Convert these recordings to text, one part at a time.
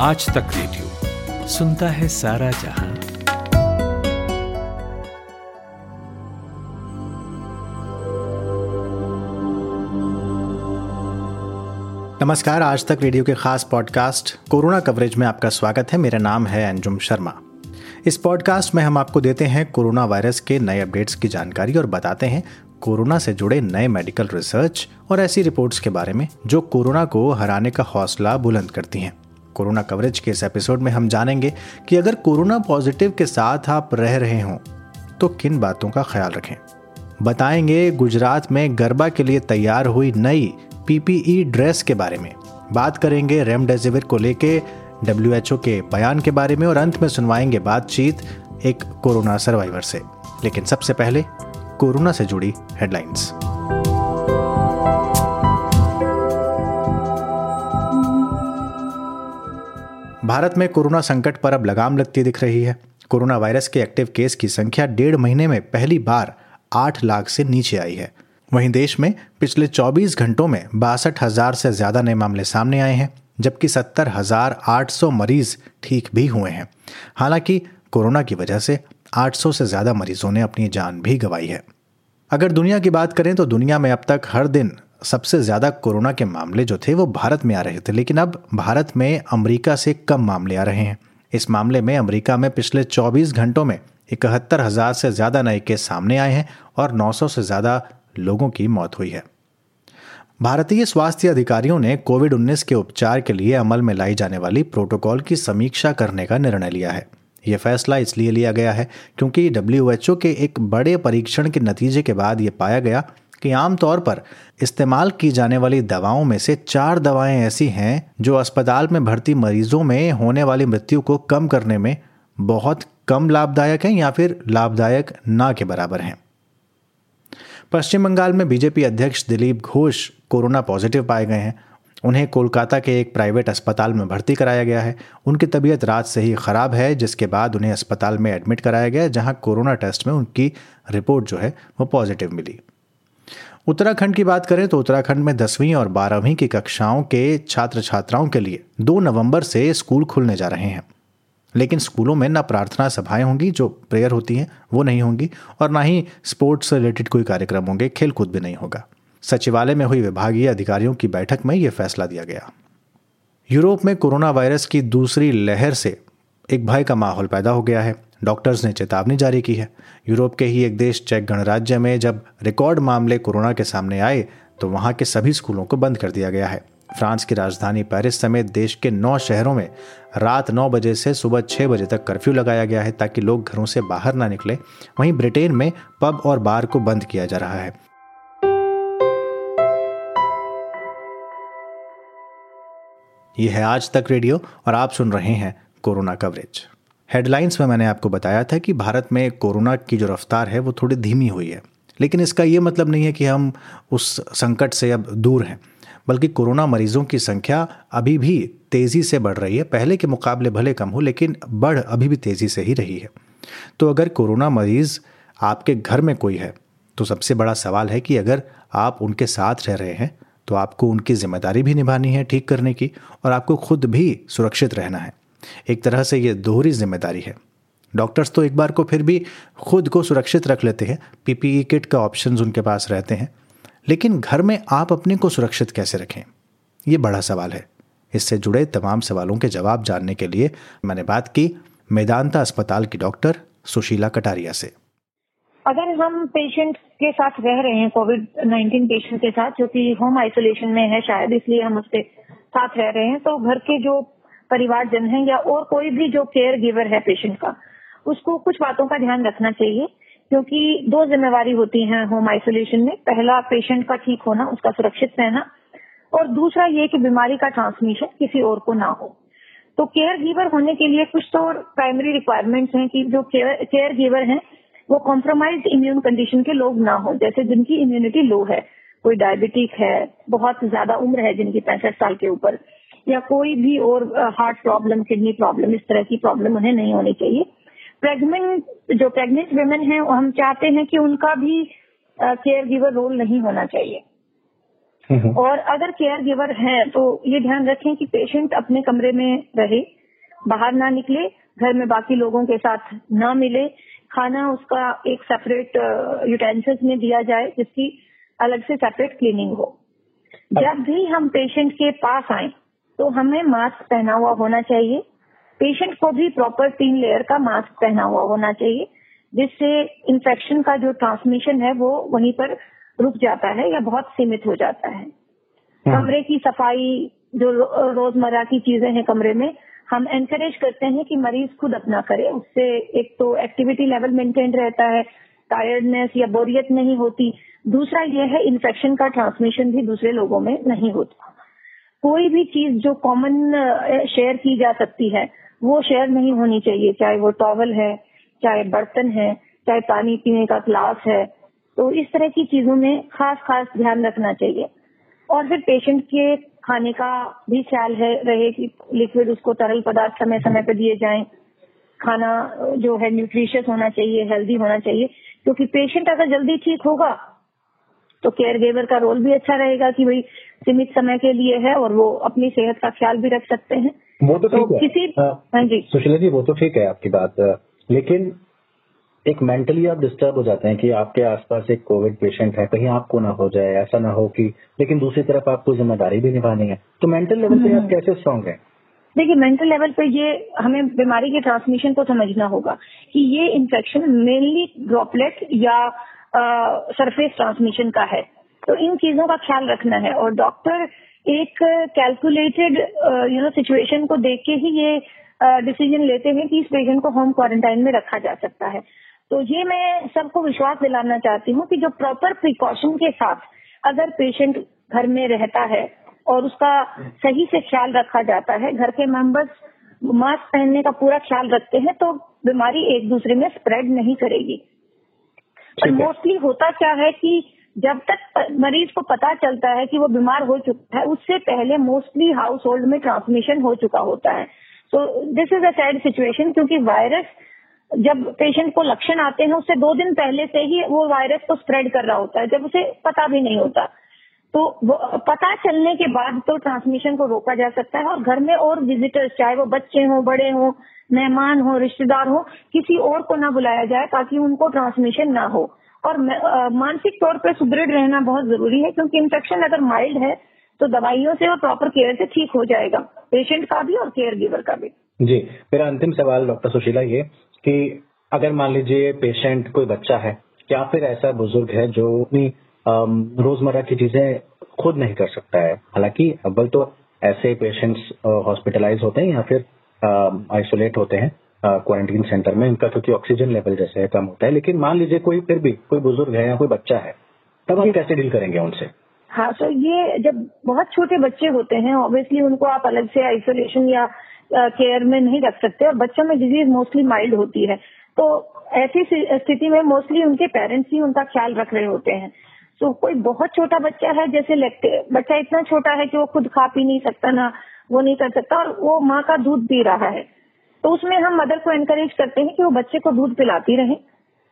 आज तक रेडियो। सुनता है सारा जहाँ। नमस्कार, आज तक रेडियो के खास पॉडकास्ट कोरोना कवरेज में आपका स्वागत है। मेरा नाम है अंजुम शर्मा। इस पॉडकास्ट में हम आपको देते हैं कोरोना वायरस के नए अपडेट्स की जानकारी और बताते हैं कोरोना से जुड़े नए मेडिकल रिसर्च और ऐसी रिपोर्ट्स के बारे में जो कोरोना को हराने का हौसला बुलंद करती हैं। कोरोना कवरेज के इस एपिसोड में हम जानेंगे कि अगर कोरोना पॉजिटिव के साथ आप रह रहे हों तो किन बातों का ख्याल रखें। बताएँगे गुजरात में गरबा के लिए तैयार हुई नई पीपीई ड्रेस के बारे में। बात करेंगे रेमडेसिविर को लेके डब्ल्यू के बयान के बारे में और अंत में सुनवाएँगे बातचीत एक कोरोना सर्वाइवर से। लेकिन सबसे पहले कोरोना से जुड़ी हेडलाइंस। भारत में कोरोना संकट पर अब लगाम लगती दिख रही है। कोरोना वायरस के एक्टिव केस की संख्या डेढ़ महीने में पहली बार आठ लाख से नीचे आई है। वहीं देश में पिछले 24 घंटों में बासठ हज़ार से ज़्यादा नए मामले सामने आए हैं, जबकि सत्तर हज़ार आठ सौ मरीज़ ठीक भी हुए हैं। हालाँकि कोरोना की वजह से 800 से ज़्यादा मरीजों ने अपनी जान भी गंवाई है। अगर दुनिया की बात करें तो दुनिया में अब तक हर दिन सबसे ज़्यादा कोरोना के मामले जो थे वो भारत में आ रहे थे, लेकिन अब भारत में अमेरिका से कम मामले आ रहे हैं। इस मामले में अमेरिका में पिछले 24 घंटों में इकहत्तर हज़ार से ज़्यादा नए केस सामने आए हैं और 900 से ज़्यादा लोगों की मौत हुई है। भारतीय स्वास्थ्य अधिकारियों ने कोविड 19 के उपचार के लिए अमल में लाई जाने वाली प्रोटोकॉल की समीक्षा करने का निर्णय लिया है। यह फैसला इसलिए लिया गया है क्योंकि डब्ल्यूएचओ के एक बड़े परीक्षण के नतीजे के बाद यह पाया गया कि आमतौर पर इस्तेमाल की जाने वाली दवाओं में से चार दवाएँ ऐसी हैं जो अस्पताल में भर्ती मरीजों में होने वाली मृत्यु को कम करने में बहुत कम लाभदायक हैं या फिर लाभदायक ना के बराबर हैं। पश्चिम बंगाल में बीजेपी अध्यक्ष दिलीप घोष कोरोना पॉजिटिव पाए गए हैं। उन्हें कोलकाता के एक प्राइवेट अस्पताल में भर्ती कराया गया है। उनकी तबीयत रात से ही खराब है, जिसके बाद उन्हें अस्पताल में एडमिट कराया गया, जहाँ कोरोना टेस्ट में उनकी रिपोर्ट जो है वो पॉजिटिव मिली। उत्तराखंड की बात करें तो उत्तराखंड में दसवीं और बारहवीं की कक्षाओं के छात्र छात्राओं के लिए दो नवंबर से स्कूल खुलने जा रहे हैं। लेकिन स्कूलों में ना प्रार्थना सभाएँ होंगी, जो प्रेयर होती हैं, वो नहीं होंगी और ना ही स्पोर्ट्स से रिलेटेड कोई कार्यक्रम होंगे खेल कूद भी नहीं होगा। सचिवालय में हुई विभागीय अधिकारियों की बैठक में यह फैसला दिया गया। यूरोप में कोरोना वायरस की दूसरी लहर से एक भय का माहौल पैदा हो गया है। डॉक्टर्स ने चेतावनी जारी की है। यूरोप के ही एक देश चेक गणराज्य में जब रिकॉर्ड मामले कोरोना के सामने आए तो वहाँ के सभी स्कूलों को बंद कर दिया गया है। फ्रांस की राजधानी पेरिस समेत देश के नौ शहरों में रात नौ बजे से सुबह छह बजे तक कर्फ्यू लगाया गया है ताकि लोग घरों से बाहर ना निकले। वहीं ब्रिटेन में पब और बार को बंद किया जा रहा है। यह है आज तक रेडियो और आप सुन रहे हैं कोरोना कवरेज। हेडलाइंस में मैंने आपको बताया था कि भारत में कोरोना की जो रफ्तार है, वो थोड़ी धीमी हुई है। लेकिन इसका ये मतलब नहीं है कि हम उस संकट से अब दूर हैं, बल्कि कोरोना मरीजों की संख्या अभी भी तेज़ी से बढ़ रही है। पहले के मुकाबले भले कम हो, लेकिन बढ़ अभी भी तेज़ी से ही रही है। तो अगर कोरोना मरीज़ आपके घर में कोई है तो सबसे बड़ा सवाल है कि अगर आप उनके साथ रह रहे हैं तो आपको उनकी ज़िम्मेदारी भी निभानी है ठीक करने की, और आपको खुद भी सुरक्षित रहना है। एक तरह से ये दोहरी ज़िम्मेदारी है। डॉक्टर्स तो एक बार को फिर भी खुद को सुरक्षित रख लेते हैं, पीपीई किट का ऑप्शन उनके पास रहते हैं। लेकिन घर में आप अपने को सुरक्षित कैसे रखें? ये बड़ा सवाल है। इससे जुड़े तमाम सवालों के जवाब जानने के लिए मैंने बात की मेदांता अस्पताल की डॉक्टर सुशीला कटारिया से। अगर हम पेशेंट के साथ रह रहे हैं कोविड 19 पेशेंट के साथ, जो कि होम आइसोलेशन में है शायद, इसलिए हम उसके साथ रह रहे हैं तो घर के जो परिवारजन है या और कोई भी जो केयर गिवर है पेशेंट का, उसको कुछ बातों का ध्यान रखना चाहिए, क्योंकि दो जिम्मेवारी होती है होम आइसोलेशन में। पहला पेशेंट का ठीक होना, उसका सुरक्षित रहना, और दूसरा ये कि बीमारी का ट्रांसमिशन किसी और को ना हो। तो केयर गिवर होने के लिए कुछ तो प्राइमरी रिक्वायरमेंट्स हैं कि जो केयर गिवर हैं, वो कॉम्प्रोमाइज इम्यून कंडीशन के लोग ना हो, जैसे जिनकी इम्यूनिटी लो है, कोई डायबिटिक है, बहुत ज़्यादा उम्र है जिनकी पैंसठ साल के ऊपर। या कोई भी और हार्ट प्रॉब्लम किडनी प्रॉब्लम इस तरह की प्रॉब्लम उन्हें नहीं होनी चाहिए। प्रेग्नेंट जो प्रेग्नेंट वेमेन है हम चाहते हैं कि उनका भी केयर गिवर रोल नहीं होना चाहिए। और अगर केयर गिवर है तो ये ध्यान रखें कि पेशेंट अपने कमरे में रहे बाहर ना निकले घर में बाकी लोगों के साथ ना मिले खाना उसका एक सेपरेट यूटेंसिल्स में दिया जाए जिसकी अलग से सेपरेट क्लीनिंग हो। जब भी हम पेशेंट के पास आए तो हमें मास्क पहना हुआ होना चाहिए। पेशेंट को भी प्रॉपर तीन लेयर का मास्क पहना हुआ होना चाहिए जिससे इन्फेक्शन का जो ट्रांसमिशन है वो वहीं पर रुक जाता है या बहुत सीमित हो जाता है। हाँ। कमरे की सफ़ाई जो रोज़मर्रा की चीज़ें हैं कमरे में हम एनकरेज करते हैं कि मरीज़ खुद अपना करे। उससे एक तो एक्टिविटी लेवल मेंटेन रहता है टायर्डनेस या बोरियत नहीं होती। दूसरा यह है इन्फेक्शन का ट्रांसमिशन भी दूसरे लोगों में नहीं होता। कोई भी चीज़ जो कॉमन शेयर की जा सकती है, वो शेयर नहीं होनी चाहिए। चाहे वो टॉवल है, चाहे बर्तन है, चाहे पानी पीने का ग्लास है तो इस तरह की चीज़ों में खास खास ध्यान रखना चाहिए। और फिर पेशेंट के खाने का भी ख्याल है, रहे कि लिक्विड उसको तरल पदार्थ समय समय पर दिए जाएँ। खाना जो है न्यूट्रिशियस होना चाहिए हेल्दी होना चाहिए। क्योंकि पेशेंट अगर जल्दी ठीक होगा तो केयर गिवर का रोल भी अच्छा रहेगा कि भाई सीमित समय के लिए है और वो अपनी सेहत का ख्याल भी रख सकते हैं। वो तो, तो ठीक है। किसी हाँ। जी। सुशीला जी वो तो ठीक है आपकी बात। लेकिन एक मेंटली आप डिस्टर्ब हो जाते हैं कि आपके आसपास एक कोविड पेशेंट है कहीं आपको ना हो जाए ऐसा ना हो कि लेकिन दूसरी तरफ़ आपको ज़िम्मेदारी भी निभानी है। तो मेंटल लेवल पे आप हम्म। कैसे स्ट्रांग है? देखिए मेंटल लेवल पे ये हमें बीमारी के ट्रांसमिशन को समझना होगा कि ये इन्फेक्शन मेनली ड्रॉपलेट या सरफेस ट्रांसमिशन का है। तो इन चीज़ों का ख्याल रखना है। और डॉक्टर एक कैलकुलेटेड यू नो सिचुएशन को देख के ही ये डिसीज़न लेते हैं कि इस पेशेंट को होम क्वारंटाइन में रखा जा सकता है। तो ये मैं सबको विश्वास दिलाना चाहती हूँ कि जो प्रॉपर प्रिकॉशन के साथ अगर पेशेंट घर में रहता है और उसका सही से ख्याल रखा जाता है घर के मेंबर्स मास्क पहनने का पूरा ख्याल रखते हैं तो बीमारी एक दूसरे में स्प्रेड नहीं करेगी। मोस्टली होता क्या है कि जब तक मरीज़ को पता चलता है कि वो बीमार हो चुका है, उससे पहले मोस्टली हाउस होल्ड में ट्रांसमिशन हो चुका होता है। तो this is a sad situation क्योंकि वायरस जब पेशेंट को लक्षण आते हैं, उससे दो दिन पहले से ही वो वायरस को स्प्रेड कर रहा होता है, जब उसे पता भी नहीं होता। तो पता चलने के बाद तो ट्रांसमिशन को रोका जा सकता है और घर में और विजिटर्स चाहे वो बच्चे हों, बड़े हों, मेहमान हो, रिश्तेदार हो, किसी और को ना बुलाया जाए ताकि उनको ट्रांसमिशन ना हो। और मानसिक तौर पर सुदृढ़ रहना बहुत ज़रूरी है, क्योंकि इन्फेक्शन अगर माइल्ड है तो दवाइयों से और प्रॉपर केयर से ठीक हो जाएगा पेशेंट का भी और केयर गिवर का भी। जी, मेरा अंतिम सवाल डॉक्टर सुशीला ये, कि अगर मान लीजिए पेशेंट कोई बच्चा है या फिर ऐसा बुज़ुर्ग है जो अपनी रोज़मर्रा की चीज़ें खुद नहीं कर सकता है? हालाँकि अव्वल तो ऐसे पेशेंट्स हॉस्पिटलाइज होते हैं या फिर आइसोलेट होते हैं। क्वारंटीन सेंटर में इनका क्योंकि ऑक्सीजन लेवल जैसे कम होता है लेकिन मान लीजिए कोई फिर भी कोई बुज़ुर्ग है या कोई बच्चा है तब हम कैसे डील करेंगे उनसे? हाँ तो ये जब बहुत छोटे बच्चे होते हैं ऑब्वियसली उनको आप अलग से आइसोलेशन या केयर में नहीं रख सकते और बच्चों में डिज़ीज़ मोस्टली माइल्ड होती है। तो ऐसी स्थिति में मोस्टली उनके पेरेंट्स ही उनका ख्याल रख रहे होते हैं। तो कोई बहुत छोटा बच्चा है जैसे लगते बच्चा इतना छोटा है कि वो खुद खा पी नहीं सकता ना वो नहीं कर सकता और वो माँ का दूध पी रहा है। तो उसमें हम मदर को एनकरेज करते हैं कि वो बच्चे को दूध पिलाती रहे।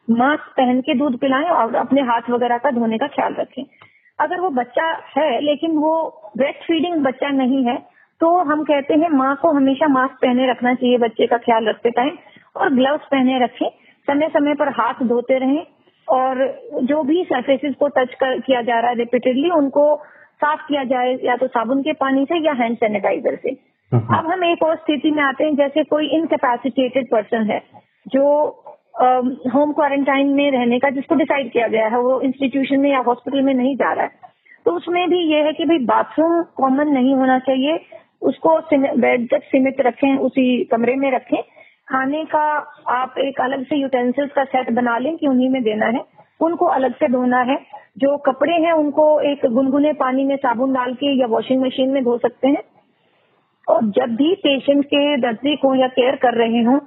मास्क पहन के दूध पिलाएँ और अपने हाथ वगैरह का धोने का ख्याल रखें। अगर वो बच्चा है, लेकिन वो ब्रेस्ट फीडिंग बच्चा नहीं है तो हम कहते हैं माँ को हमेशा मास्क पहने रखना चाहिए, बच्चे का ख्याल रखते टाइम। और ग्लव्स पहने रखें समय समय पर हाथ धोते रहें। और जो भी सरफेसेस को टच कर, किया जा रहा है रिपीटेडली उनको साफ़ किया जाए, या तो साबुन के पानी से या हैंड सैनिटाइजर से। अब हम एक और स्थिति में आते हैं, जैसे कोई इनकेपेसिटेटेड पर्सन है, जो होम क्वारंटाइन में रहने का, जिसको डिसाइड किया गया है, वो इंस्टीट्यूशन में या हॉस्पिटल में नहीं जा रहा है तो उसमें भी ये है कि भाई बाथरूम कॉमन नहीं होना चाहिए, उसको बेड तक सीमित रखें, उसी कमरे में रखें, खाने का आप एक अलग से यूटेंसिल्स का सेट बना लें कि उन्हीं में देना है, उनको अलग से धोना है, जो कपड़े हैं उनको एक गुनगुने पानी में साबुन डाल के या वॉशिंग मशीन में धो सकते हैं और जब भी पेशेंट के नज़दीक हो या केयर कर रहे हों,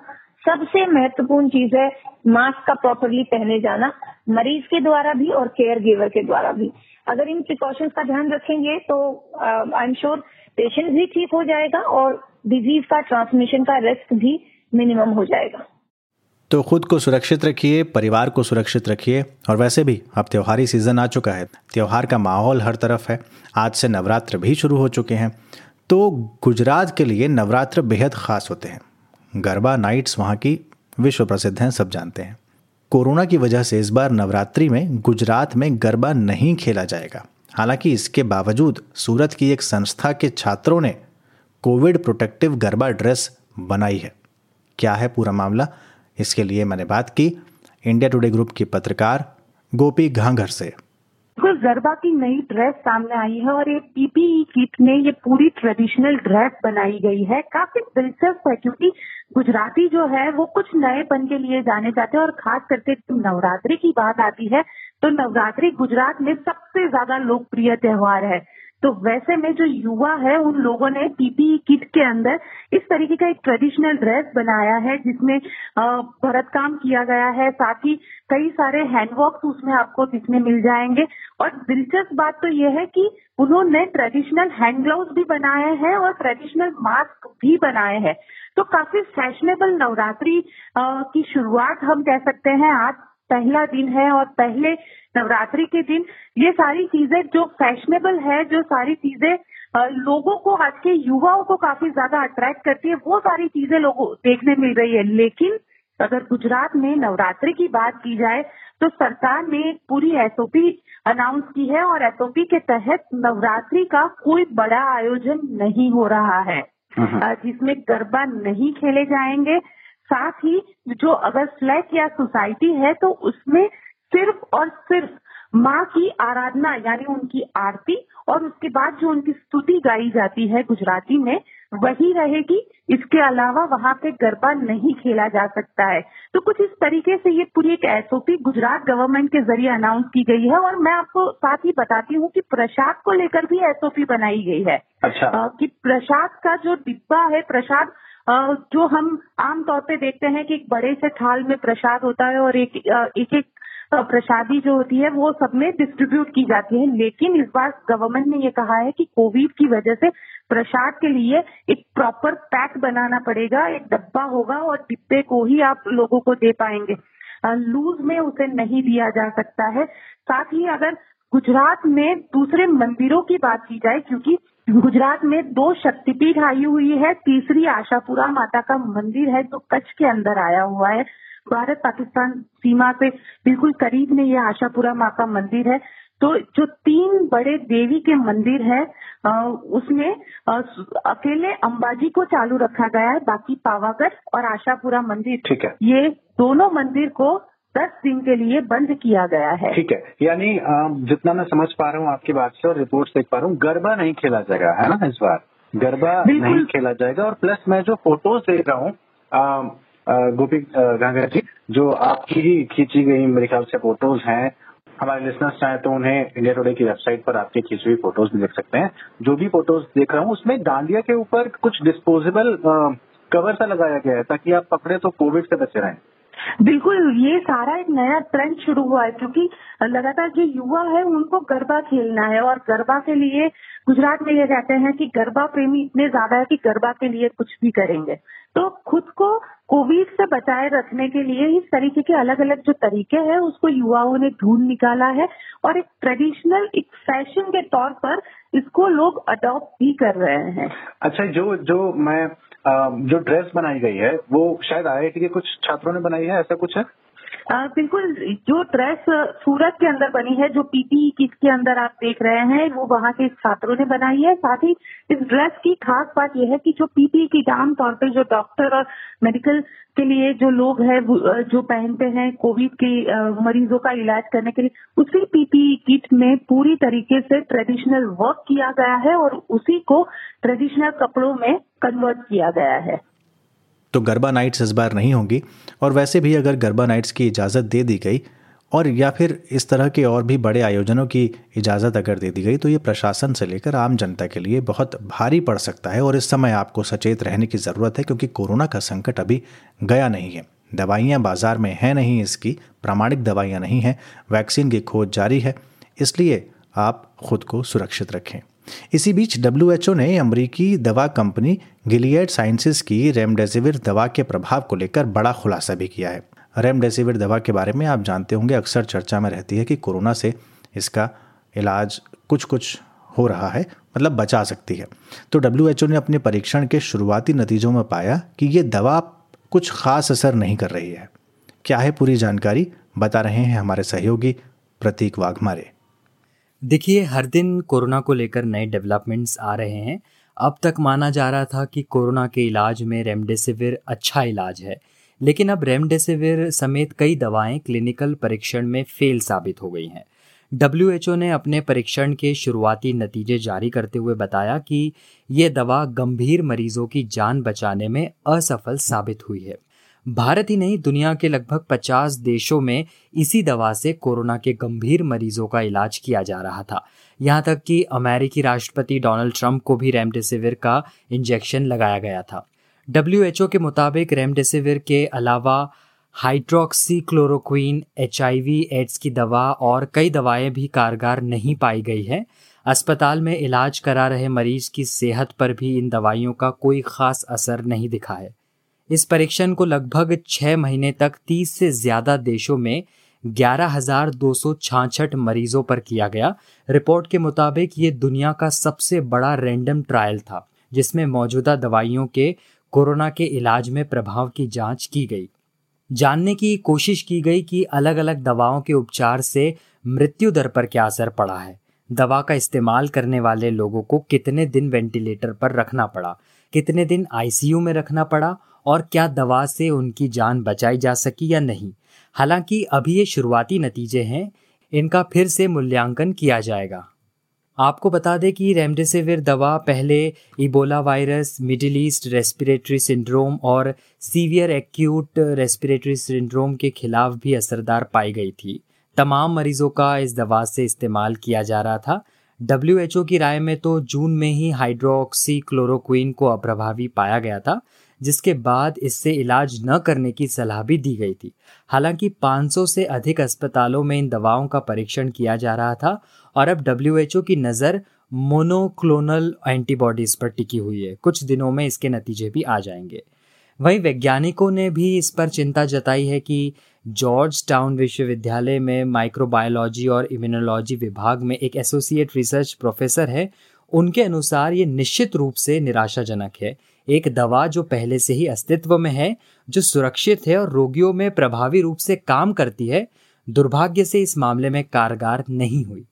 सबसे महत्वपूर्ण चीज़ है मास्क का प्रॉपरली पहने जाना, मरीज़ के द्वारा भी और केयर गिवर के द्वारा भी। अगर इन प्रिकॉशंस का ध्यान रखेंगे तो आई एम श्योर पेशेंट भी ठीक हो जाएगा और डिज़ीज़ का ट्रांसमिशन का रिस्क भी मिनिमम हो जाएगा। तो खुद को सुरक्षित रखिए, परिवार को सुरक्षित रखिए और वैसे भी अब त्योहारी सीज़न आ चुका है, त्यौहार का माहौल हर तरफ़ है। आज से नवरात्र भी शुरू हो चुके हैं। तो गुजरात के लिए नवरात्र बेहद ख़ास होते हैं। गरबा नाइट्स वहाँ की विश्व प्रसिद्ध हैं, सब जानते हैं। कोरोना की वजह से इस बार नवरात्रि में गुजरात में गरबा नहीं खेला जाएगा। हालाँकि इसके बावजूद सूरत की एक संस्था के छात्रों ने कोविड प्रोटेक्टिव गरबा ड्रेस बनाई है। क्या है पूरा मामला? इसके लिए मैंने बात की। इंडिया टुडे ग्रुप की पत्रकार गोपी घांघर से। बिल्कुल गरबा की नई ड्रेस सामने आई है और ये पीपीई किट में ये पूरी ट्रेडिशनल ड्रेस बनाई गई है। काफ़ी दिलचस्प है क्योंकि गुजराती जो है वो कुछ नएपन के लिए जाने जाते हैं और खास करके नवरात्रि की बात आती है तो नवरात्रि गुजरात में सबसे ज़्यादा लोकप्रिय त्योहार है। तो वैसे में जो युवा है, उन लोगों ने पीपीई किट के अंदर इस तरीके का एक ट्रेडिशनल ड्रेस बनाया है, जिसमें भरत काम किया गया है साथ ही कई सारे हैंडवर्क उसमें आपको दिखने मिल जाएँगे। और दिलचस्प बात तो यह है कि उन्होंने ट्रेडिशनल हैंड ग्लव्स भी बनाए हैं और ट्रेडिशनल मास्क भी बनाए हैं। तो काफ़ी फैशनेबल नवरात्रि की शुरुआत हम कह सकते हैं आज पहला दिन है और पहले नवरात्रि के दिन। ये सारी चीज़ें जो फैशनेबल है जो सारी चीज़ें लोगों को आज के युवाओं को काफ़ी ज़्यादा अट्रैक्ट करती है वो सारी चीज़ें लोगों देखने मिल रही है। लेकिन अगर गुजरात में नवरात्रि की बात की जाए तो सरकार ने एक पूरी एसओपी अनाउंस की है और एसओपी के तहत नवरात्रि का कोई बड़ा आयोजन नहीं हो रहा है। हम्म। जिसमें गरबा नहीं खेले जाएँगे। साथ ही जो अगर फ्लैट या सोसाइटी है तो उसमें सिर्फ़ और सिर्फ़ माँ की आराधना यानी उनकी आरती और उसके बाद जो उनकी स्तुति गाई जाती है गुजराती में वही रहेगी। इसके अलावा वहाँ पे गरबा नहीं खेला जा सकता है। तो कुछ इस तरीके से ये पूरी एक एसओपी गुजरात गवर्नमेंट के ज़रिए अनाउंस की गई है और मैं आपको साथ ही बताती हूँ कि प्रसाद को लेकर भी एसओपी बनाई गई है। अच्छा। कि प्रसाद का जो डिब्बा है प्रसाद जो हम आमतौर पे देखते हैं कि एक बड़े से थाल में प्रसाद होता है और एक एक एक प्रसादी जो होती है, वो सब में डिस्ट्रीब्यूट की जाती है। लेकिन इस बार गवर्नमेंट ने ये कहा है कि कोविड की वजह से प्रसाद के लिए एक प्रॉपर पैक बनाना पड़ेगा, एक डब्बा होगा और डिब्बे को ही आप लोगों को दे पाएँगे। लूज में उसे नहीं दिया जा सकता है। साथ ही अगर गुजरात में दूसरे मंदिरों की बात की जाए क्योंकि गुजरात में दो शक्तिपीठ आई हुई है तीसरी आशापुरा माता का मंदिर है जो कच्छ के अंदर आया हुआ है। भारत पाकिस्तान सीमा से बिल्कुल करीब में यह आशापुरा माँ का मंदिर है। तो जो तीन बड़े देवी के मंदिर है उसमें अकेले अंबाजी को चालू रखा गया है बाकी पावागढ़ और आशापुरा मंदिर। ठीक है। ये दोनों मंदिर को दस दिन के लिए बंद किया गया है। ठीक है। यानी जितना मैं समझ पा रहा हूँ आपकी बात से और रिपोर्ट देख पा रहा हूँ गरबा नहीं खेला जाएगा है ना इस बार? गरबा नहीं खेला जाएगा और प्लस मैं जो फ़ोटोज़ देख रहा हूँ गोपी गांगर जी जो आपकी ही खींची गई मेरे ख्याल से फ़ोटोज़ हैं। हमारे लिसनर्स चाहे तो उन्हें इंडिया टुडे की वेबसाइट पर आपकी खींची हुई फ़ोटोज़ भी देख सकते हैं। जो भी फ़ोटोज़ देख रहा हूँ उसमें डांडिया के ऊपर कुछ डिस्पोजेबल कवर सा लगाया गया है ताकि आप पकड़े तो कोविड से बचे रहें। बिल्कुल, ये सारा एक नया ट्रेंड शुरू हुआ है, क्योंकि लगातार जो युवा है, उनको गरबा खेलना है, और गरबा के लिए गुजरात में ये कहते हैं कि गरबा प्रेमी इतने ज़्यादा है कि गरबा के लिए कुछ भी करेंगे। तो खुद को कोविड से बचाए रखने के लिए इस तरीके के अलग अलग जो तरीके हैं, उसको युवाओं ने ढूंढ निकाला है, और एक ट्रेडिशनल एक फ़ैशन के तौर पर इसको लोग अडॉप्ट भी कर रहे हैं। अच्छा जो जो मैं जो ड्रेस बनाई गई है, वो शायद आईआईटी के कुछ छात्रों ने बनाई है? ऐसा कुछ है? बिल्कुल, जो ड्रेस सूरत के अंदर बनी है, जो पीपीई किट के अंदर आप देख रहे हैं, वो वहाँ के छात्रों ने बनाई है। साथ ही इस ड्रेस की खास बात यह है कि जो पीपीई किट आमतौर पर जो डॉक्टर और मेडिकल के लिए जो लोग हैं जो पहनते हैं कोविड के मरीजों का इलाज करने के लिए, उसी पीपीई किट में पूरी तरीके से ट्रेडिशनल वर्क किया गया है और उसी को ट्रेडिशनल कपड़ों में कन्वर्ट किया गया है। तो गरबा नाइट्स इस बार नहीं होंगी। और वैसे भी अगर गरबा नाइट्स की इजाज़त दे दी गई और या फिर इस तरह के और भी बड़े आयोजनों की इजाज़त अगर दे दी गई तो ये प्रशासन से लेकर आम जनता के लिए बहुत भारी पड़ सकता है और इस समय आपको सचेत रहने की ज़रूरत है क्योंकि कोरोना का संकट अभी गया नहीं है। दवाइयाँ बाज़ार में हैं नहीं इसकी, प्रामाणिक दवाइयाँ नहीं हैं, वैक्सीन की खोज जारी है, इसलिए आप खुद को सुरक्षित रखें। इसी बीच डब्ल्यू ने अमरीकी दवा कंपनी गिलियड साइंसेस की रेमडेसिविर दवा के प्रभाव को लेकर बड़ा खुलासा भी किया है। रेमडेसिविर दवा के बारे में आप जानते होंगे, अक्सर चर्चा में रहती है कि कोरोना से इसका इलाज कुछ कुछ हो रहा है मतलब बचा सकती है। तो डब्ल्यू ने अपने परीक्षण के शुरुआती नतीजों में पाया कि ये दवा कुछ खास असर नहीं कर रही है। क्या है पूरी जानकारी? बता रहे हैं हमारे सहयोगी प्रतीक वाघमारे। देखिए, हर दिन कोरोना को लेकर नए डेवलपमेंट्स आ रहे हैं। अब तक माना जा रहा था कि कोरोना के इलाज में रेमडेसिविर अच्छा इलाज है, लेकिन अब रेमडेसिविर समेत कई दवाएँ क्लिनिकल परीक्षण में फेल साबित हो गई हैं। डब्ल्यूएचओ ने अपने परीक्षण के शुरुआती नतीजे जारी करते हुए बताया कि ये दवा गंभीर मरीजों की जान बचाने में असफल साबित हुई है। भारत ही नहीं, दुनिया के लगभग 50 देशों में इसी दवा से कोरोना के गंभीर मरीजों का इलाज किया जा रहा था। यहाँ तक कि अमेरिकी राष्ट्रपति डोनाल्ड ट्रंप को भी रेमडेसिविर का इंजेक्शन लगाया गया था। डब्ल्यू के मुताबिक रेमडेसिविर के अलावा हाइड्रोक्सी क्लोरोक्वीन एचआईवी, एड्स की दवा और कई दवाएँ भी कारगर नहीं पाई गई है। अस्पताल में इलाज करा रहे मरीज़ की सेहत पर भी इन दवाइयों का कोई खास असर नहीं दिखा है। इस परीक्षण को लगभग छह महीने तक तीस से ज़्यादा देशों में ग्यारह मरीजों पर किया गया। रिपोर्ट के मुताबिक ये दुनिया का सबसे बड़ा रैंडम ट्रायल था, जिसमें मौजूदा दवाइयों के कोरोना के इलाज में प्रभाव की जाँच की गई। जानने की कोशिश की गई कि अलग अलग दवाओं के उपचार से मृत्यु दर पर क्या असर पड़ा है। दवा का इस्तेमाल करने वाले लोगों को कितने दिन वेंटिलेटर पर रखना पड़ा, कितने दिन आईसीयू में रखना पड़ा और क्या दवा से उनकी जान बचाई जा सकी या नहीं। हालाँकि अभी ये शुरुआती नतीजे हैं, इनका फिर से मूल्यांकन किया जाएगा। आपको बता दें कि रेमडेसिविर दवा पहले Ebola virus, Middle East respiratory syndrome और सीवियर एक्यूट रेस्पिरेटरी सिंड्रोम के खिलाफ भी असरदार पाई गई थी। तमाम मरीजों का इस दवा से इस्तेमाल किया जा रहा था। डब्ल्यूएचओ की राय में तो जून में ही हाइड्रोक्सी क्लोरोक्विन को अप्रभावी पाया गया था जिसके बाद इससे इलाज न करने की सलाह भी दी गई थी। हालाँकि 500 से अधिक अस्पतालों में इन दवाओं का परीक्षण किया जा रहा था और अब डब्ल्यू की नज़र मोनोक्लोनल एंटीबॉडीज पर टिकी हुई है। कुछ दिनों में इसके नतीजे भी आ जाएँगे। वहीं वैज्ञानिकों ने भी इस पर चिंता जताई है कि जॉर्ज टाउन विश्वविद्यालय में माइक्रोबायोलॉजी और इम्यूनोलॉजी विभाग में एक एसोसिएट रिसर्च प्रोफेसर है। उनके अनुसार ये निश्चित रूप से निराशाजनक है। एक दवा जो पहले से ही अस्तित्व में है, जो सुरक्षित है और रोगियों में प्रभावी रूप से काम करती है, दुर्भाग्य से इस मामले में कारगर नहीं हुई।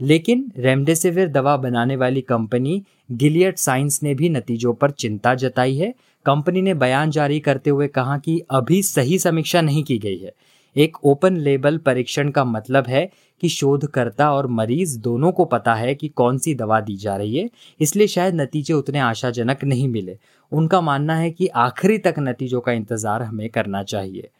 लेकिन रेमडेसिविर दवा बनाने वाली कंपनी गिलियट साइंस ने भी नतीजों पर चिंता जताई है। कंपनी ने बयान जारी करते हुए कहा कि अभी सही समीक्षा नहीं की गई है। एक ओपन लेबल परीक्षण का मतलब है कि शोधकर्ता और मरीज़ दोनों को पता है कि कौन सी दवा दी जा रही है, इसलिए शायद नतीजे उतने आशाजनक नहीं मिले। उनका मानना है कि आखिरी तक नतीजों का इंतज़ार हमें करना चाहिए।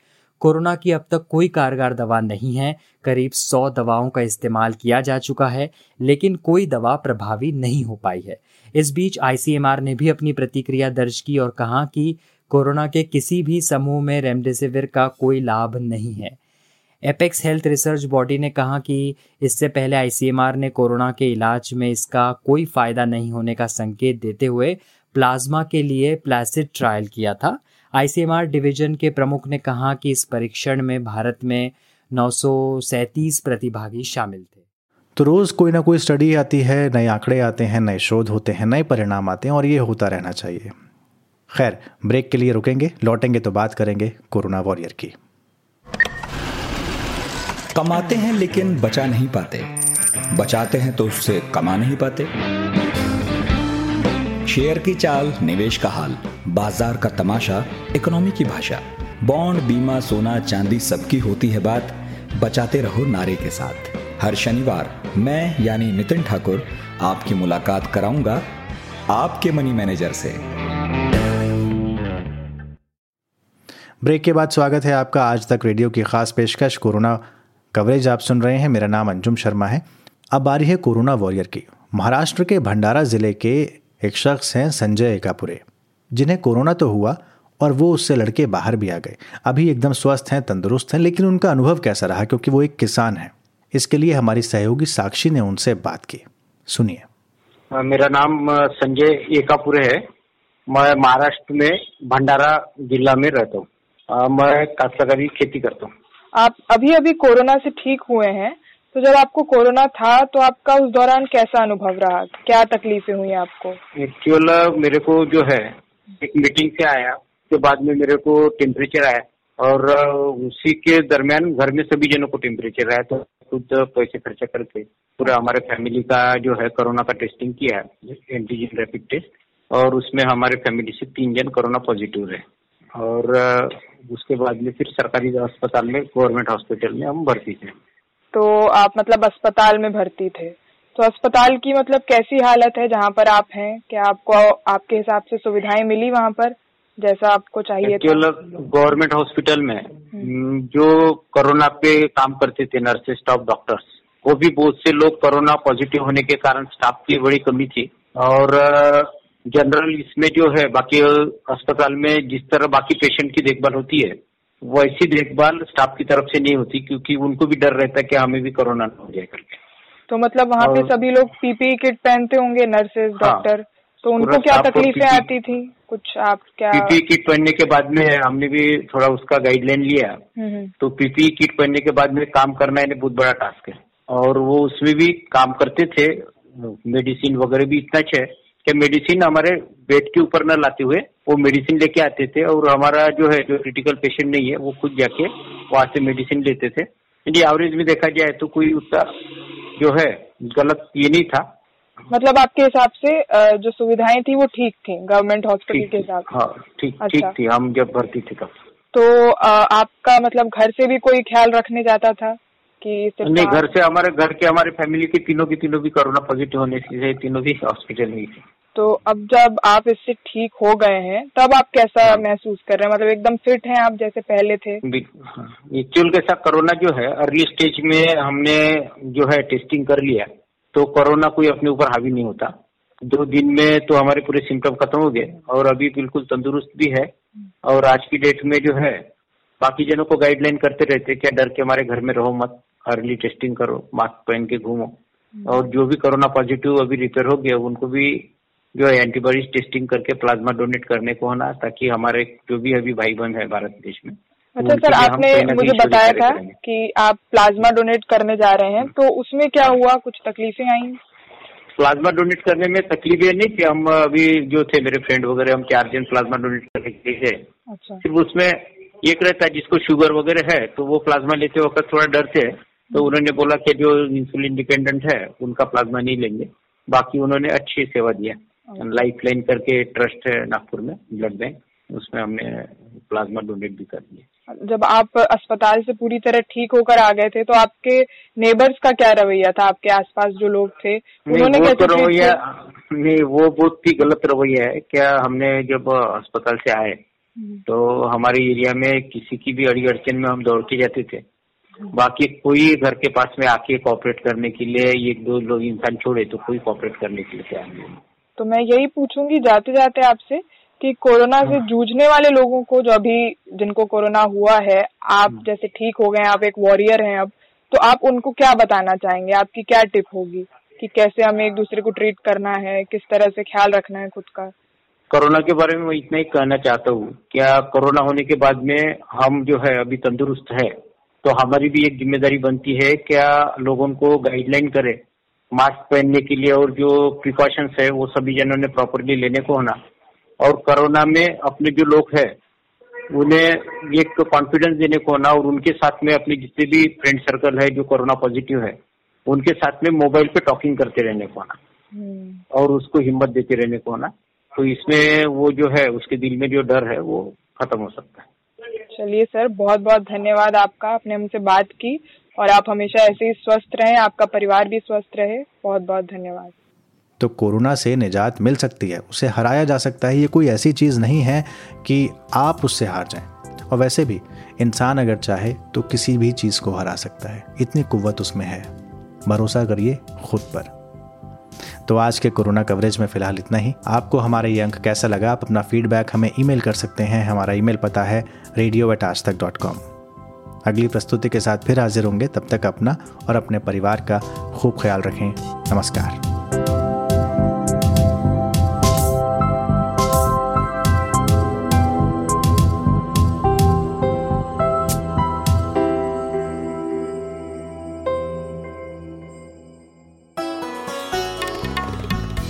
कोरोना की अब तक कोई कारगर दवा नहीं है। करीब सौ दवाओं का इस्तेमाल किया जा चुका है, लेकिन कोई दवा प्रभावी नहीं हो पाई है। इस बीच आईसीएमआर ने भी अपनी प्रतिक्रिया दर्ज की और कहा कि कोरोना के किसी भी समूह में रेमडेसिविर का कोई लाभ नहीं है। एपेक्स हेल्थ रिसर्च बॉडी ने कहा कि इससे पहले आईसीएमआर ने कोरोना के इलाज में इसका कोई फ़ायदा नहीं होने का संकेत देते हुए प्लाज्मा के लिए प्लासिड ट्रायल किया था। आईसीएमआर डिवीज़न के प्रमुख ने कहा कि इस परीक्षण में भारत में नौ प्रतिभागी शामिल थे। तो रोज़ कोई ना कोई स्टडी आती है, नए आंकड़े आते हैं, नए शोध होते हैं, नए परिणाम आते हैं और ये होता रहना चाहिए। खैर ब्रेक के लिए रुकेंगे, लौटेंगे तो बात करेंगे कोरोना वॉरियर की। कमाते हैं लेकिन बचा नहीं पाते। बचाते हैं तो उससे कमा नहीं पाते। शेयर की चाल, निवेश का हाल, बाज़ार का तमाशा, इकोनॉमी की भाषा, बॉन्ड, बीमा, सोना, चांदी सबकी होती है बात। बचाते रहो नारे के साथ। हर शनिवार मैं, यानी नितिन ठाकुर, आपकी मुलाकात कराऊँगा आपके मनी मैनेजर से। ब्रेक के बाद स्वागत है आपका आज तक रेडियो की खास पेशकश कोरोना कवरेज आप सुन रहे हैं। मेरा नाम अंजुम शर्मा है। अब बारी है कोरोना वॉरियर की। महाराष्ट्र के भंडारा ज़िले के एक शख्स हैं संजय एकापुरे। जिन्हें कोरोना तो हुआ और वो उससे लड़के बाहर भी आ गए। अभी एकदम स्वस्थ हैं, तंदुरुस्त हैं, लेकिन उनका अनुभव कैसा रहा? क्योंकि वो एक किसान है। इसके लिए हमारी सहयोगी साक्षी ने उनसे बात की। सुनिए। मेरा नाम संजय एकापुरे है। मैं महाराष्ट्र में भंडारा जिला में रहता हूँ। आ, मैं काश्तकारी खेती करता हूँ। आप अभी अभी कोरोना से ठीक हुए हैं तो जब आपको कोरोना था तो आपका उस दौरान कैसा अनुभव रहा? क्या तकलीफें हुई आपको? एक्चुअल मेरे को जो है एक मीटिंग से आया उसके बाद में मेरे को टेम्परेचर आया और उसी के दरमियान घर में सभी जनों को टेम्परेचर आया तो खुद पैसे खर्चा करके पूरा हमारे फैमिली का जो है कोरोना का टेस्टिंग किया है एंटीजन रैपिड टेस्ट और उसमें हमारे फैमिली से तीन जन कोरोना पॉजिटिव रहे। और उसके बाद में फिर सरकारी अस्पताल में गवर्नमेंट हॉस्पिटल में हम भर्ती थे। तो आप मतलब अस्पताल में भर्ती थे। तो अस्पताल की मतलब कैसी हालत है जहाँ पर आप हैं? क्या आपको आपके हिसाब से सुविधाएँ मिली वहाँ पर जैसा आपको चाहिए गवर्नमेंट हॉस्पिटल में हम्म, जो कोरोना पे काम करते थे नर्सेस स्टाफ डॉक्टर्स वो भी बहुत से लोग कोरोना पॉजिटिव होने के कारण स्टाफ की बड़ी कमी थी। और जनरल इसमें जो है बाकी अस्पताल में जिस तरह बाकी पेशेंट की देखभाल होती है वैसी देखभाल स्टाफ की तरफ़ से नहीं होती क्योंकि उनको भी डर रहता है कि हमें भी कोरोना न हो जाए करके तो मतलब वहाँ पे सभी लोग पीपीई किट पहनते होंगे नर्सेज डॉक्टर हाँ, तो उनको क्या तकलीफें आती थी? कुछ आप क्या पीपीई किट पहनने के बाद में हमने भी थोड़ा उसका गाइडलाइन लिया। हम्म, हम्म। तो पीपीई किट पहनने के बाद में काम करना इन्हें बहुत बड़ा टास्क है। और वो उसमें भी काम करते थे मेडिसिन वगैरह भी इतना अच्छा है। कि मेडिसिन हमारे बेड के ऊपर न लाते हुए वो मेडिसिन लेके आते थे और हमारा जो है जो क्रिटिकल पेशेंट नहीं है वो खुद जाके वहाँ से मेडिसिन लेते थे। यदि एवरेज में देखा जाए तो कोई उसका जो है गलत ये नहीं था। मतलब आपके हिसाब से जो सुविधाएँ थी वो ठीक थी गवर्नमेंट हॉस्पिटल के हिसाब से? हाँ ठीक अच्छा। ठीक थी। हम जब भर्ती थे तब। तो आपका मतलब घर से भी कोई ख्याल रखने जाता था? कि नहीं घर से हमारे घर के हमारे फैमिली के तीनों की तीनों भी कोरोना पॉजिटिव होने से तीनों भी हॉस्पिटल में थे। तो अब जब आप इससे ठीक हो गए हैं तब आप कैसा हाँ। महसूस कर रहे हैं? मतलब एकदम फिट हैं आप जैसे पहले थे? एक्चुअल के साथ कोरोना जो है अर्ली स्टेज में हमने जो है टेस्टिंग कर लिया तो कोरोना कोई अपने ऊपर हावी नहीं होता। दो दिन में तो हमारे पूरे सिम्टम खत्म हो गए और अभी बिल्कुल तंदुरुस्त भी है। और आज की डेट में जो है बाकी जनों को गाइडलाइन करते रहते क्या डर के हमारे घर में रहो मत। अर्ली टेस्टिंग करो मास्क पहन के घूमो। हम्म। और जो भी कोरोना पॉजिटिव अभी रिपेयर हो गया उनको भी जो है एंटीबॉडीज टेस्टिंग करके प्लाज्मा डोनेट करने को होना ताकि हमारे जो भी अभी भाई बहन है भारत देश में अच्छा सर आपने मुझे बताया था कि आप प्लाज्मा डोनेट करने जा रहे हैं तो उसमें क्या हुआ? कुछ तकलीफें आई? प्लाज्मा डोनेट करने में तकलीफें नहीं थी हम अभी जो थे मेरे फ्रेंड वगैरह हम चार जन प्लाज्मा डोनेट करने के लिए थे। अच्छा। सिर्फ़ उसमें एक रहता है जिसको शुगर वगैरह है तो वो प्लाज्मा लेते वक्त थोड़ा डरते हैं। तो उन्होंने बोला कि जो इंसुलिन डिपेंडेंट है उनका प्लाज्मा नहीं लेंगे। बाकी उन्होंने अच्छी सेवा दिया लाइफ लाइन करके ट्रस्ट है नागपुर में ब्लड बैंक उसमें हमने प्लाज्मा डोनेट भी कर दिया। जब आप अस्पताल से पूरी तरह ठीक होकर आ गए थे तो आपके नेबर्स का क्या रवैया था? आपके आसपास जो लोग थे उन्होंने वो तो रवैया नहीं वो बहुत ही गलत रवैया है। क्या हमने जब अस्पताल से आए हम्म। तो हमारे एरिया में किसी की भी अड़ी अड़चन में हम दौड़ के जाते थे। बाकी कोई घर के पास में आके कॉपरेट करने के लिए एक दो लोग इंसान छोड़े तो कोई कॉपरेट करने के लिए तैयार नहीं तो मैं यही पूछूँगी जाते जाते आपसे कि कोरोना से हाँ। जूझने वाले लोगों को जो अभी जिनको कोरोना हुआ है आप हाँ। जैसे ठीक हो गए आप एक वॉरियर हैं अब तो आप उनको क्या बताना चाहेंगे? आपकी क्या टिप होगी? कि कैसे हमें एक दूसरे को ट्रीट करना है? किस तरह से ख्याल रखना है खुद का? कोरोना के बारे में मैं इतना ही कहना चाहता हूँ क्या कोरोना होने के बाद में हम जो है अभी तंदुरुस्त है? तो हमारी भी एक ज़िम्मेदारी बनती है क्या लोगों को गाइडलाइन करे मास्क पहनने के लिए और जो प्रिकॉशंस है वो सभी जनों ने प्रॉपरली लेने को होना। और कोरोना में अपने जो लोग हैं उन्हें एक कॉन्फिडेंस देने को होना और उनके साथ में अपने जितने भी फ्रेंड सर्कल है जो कोरोना पॉजिटिव है उनके साथ में मोबाइल पे टॉकिंग करते रहने को होना। हम्म। और उसको हिम्मत देते रहने को होना। तो इसमें वो जो है उसके दिल में जो डर है वो खत्म हो सकता है। चलिए सर बहुत बहुत धन्यवाद आपका, आपने हमसे बात की और आप हमेशा ऐसे ही स्वस्थ रहें, आपका परिवार भी स्वस्थ रहे। बहुत बहुत धन्यवाद। तो कोरोना से निजात मिल सकती है, उसे हराया जा सकता है, ये कोई ऐसी चीज़ नहीं है कि आप उससे हार जाएँ। और वैसे भी, इंसान अगर चाहे तो किसी भी चीज़ को हरा सकता है, इतनी कुवत उसमें है। भरोसा करिए खुद पर। तो आज के कोरोना कवरेज में फ़िलहाल इतना ही। आपको हमारा ये अंक कैसा लगा, आप अपना फीडबैक हमें ईमेल कर सकते हैं। हमारा ईमेल पता है रेडियो एट आज तक डॉट कॉम अगली प्रस्तुति के साथ फिर हाजिर होंगे। तब तक अपना और अपने परिवार का खूब ख्याल रखें। नमस्कार।